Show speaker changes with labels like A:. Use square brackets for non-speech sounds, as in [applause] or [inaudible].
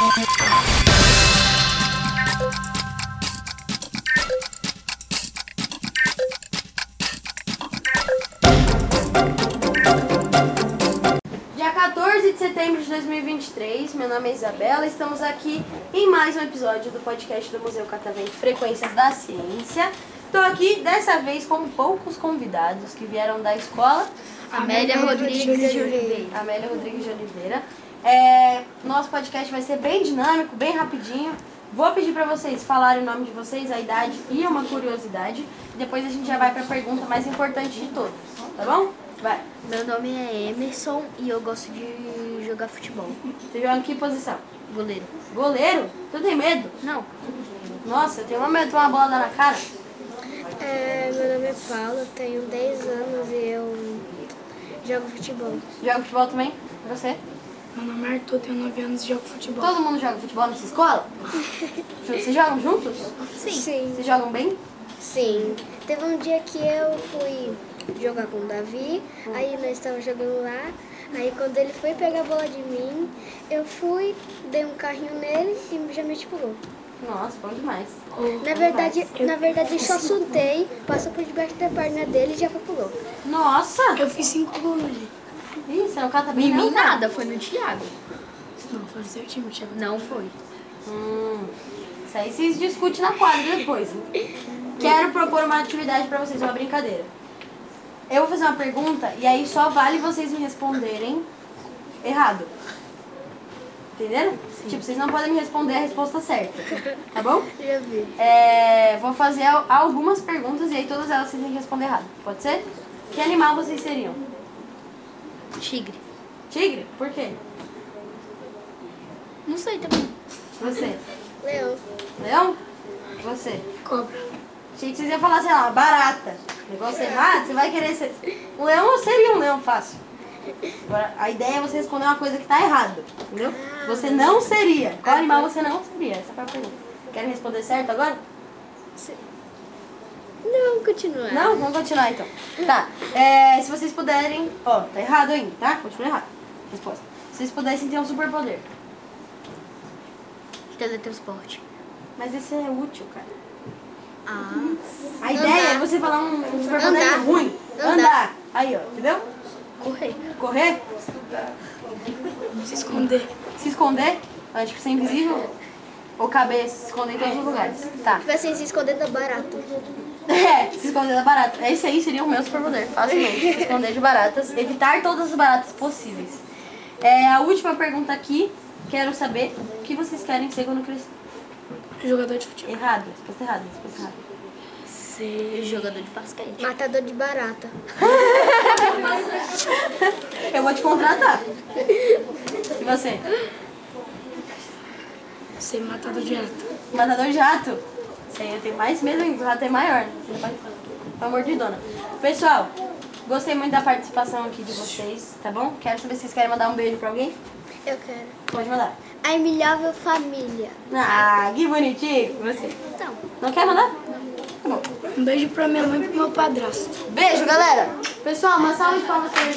A: Dia 14 de setembro de 2023, meu nome é Isabela, estamos aqui em mais um episódio do podcast do Museu Catavento Frequências da Ciência. Estou aqui dessa vez com poucos convidados que vieram da escola
B: Amélia Rodrigues de Oliveira.
A: Amélia Rodrigues de Oliveira. É, nosso podcast vai ser bem dinâmico, bem rapidinho. Vou pedir para vocês falarem o nome de vocês, a idade e uma curiosidade. Depois a gente já vai para a pergunta mais importante de todas, tá bom? Vai.
B: Meu nome é Emerson e eu gosto de jogar futebol.
A: Você joga em que posição?
B: Goleiro.
A: Goleiro? Tu tem medo?
B: Não.
A: Nossa, eu tenho uma medo de uma bola na cara.
C: É, meu nome é Paula, tenho 10 anos e eu jogo futebol.
A: Joga futebol também? Você?
D: Meu nome é Arthur, tenho 9 anos e jogo futebol.
A: Todo mundo joga futebol nessa escola? [laughs] Vocês jogam juntos?
C: Sim.
A: Vocês jogam bem?
C: Sim. Teve um dia que eu fui jogar com o Davi, aí nós estávamos jogando lá. Aí quando ele foi pegar a bola de mim, eu fui, dei um carrinho nele e já me pulou.
A: Nossa, bom demais.
C: Na verdade, na verdade eu só soltei, passou por debaixo da perna dele e já pulou.
A: Nossa!
D: Eu fiz 5 gols nele.
A: Ih, você não cata bem
B: Em mim nada, foi no Thiago.
D: Não, foi no seu time, Thiago.
B: Não foi.
A: Hum, isso aí vocês discutem na quadra depois. Quero propor uma atividade pra vocês, uma brincadeira. Eu vou fazer uma pergunta e aí só vale vocês me responderem errado. Entenderam? Tipo, vocês não podem me responder a resposta certa. Tá bom? [laughs]
C: Já vi.
A: É, vou fazer al- algumas perguntas e aí todas elas vocês têm que responder errado. Pode ser? Que animal vocês seriam?
B: Tigre.
A: Tigre? Por quê?
B: Não sei também.
A: Você?
C: Leão.
A: Leão? Você?
D: Cobra.
A: Achei que vocês iam falar, sei lá, barata. Negócio errado, você vai querer ser. Um leão seria um leão fácil. Agora, a ideia é você responder uma coisa que tá errada. Entendeu? Você não seria. Qual animal você não seria? Essa foi a pergunta. Querem responder certo agora?
C: Não, continua.
A: Não? Vamos continuar então. Tá. É, se vocês puderem. Ó, tá errado ainda, tá? Continua errado. Resposta. Se vocês pudessem ter um superpoder.
B: Teletransporte.
A: Mas esse é útil, cara.
B: Ah.
A: A ideia é você falar um, um superpoder
C: Andar.
A: ruim.
C: Andar.
A: Andar. Aí, ó, entendeu?
B: Correr.
A: Correr,
D: Se esconder.
A: se esconder, ó, tipo, ser invisível. Ou caber, se esconder em todos os lugares. Tá.
C: Tipo assim, se esconder da barata. [laughs]
A: É, se esconder da barata. Esse aí seria o meu superpoder, facilmente. Se esconder de baratas, evitar todas as baratas possíveis. É, a última pergunta aqui, quero saber o que vocês querem ser quando crescer.
D: Jogador de futebol.
A: Errado, resposta errada, resposta errada.
D: Ser
B: Jogador de basquete.
C: Matador de barata. [laughs]
A: Eu vou te contratar. E você?
D: Ser matador de rato.
A: Matador de rato. Isso aí eu tenho mais medo ainda, o rato é maior. Você não pode mordidona. Pessoal, gostei muito da participação aqui de vocês, tá bom? Quero saber se vocês querem mandar um beijo pra alguém.
C: Eu quero.
A: Pode mandar.
C: A Emilhável Família.
A: Ah, que bonitinho. Você.
C: Então.
A: Não quer mandar? Tá bom.
D: Um beijo pra minha mãe e pro meu padrasto.
A: Beijo, galera. Pessoal, uma salva de palmas pra eles.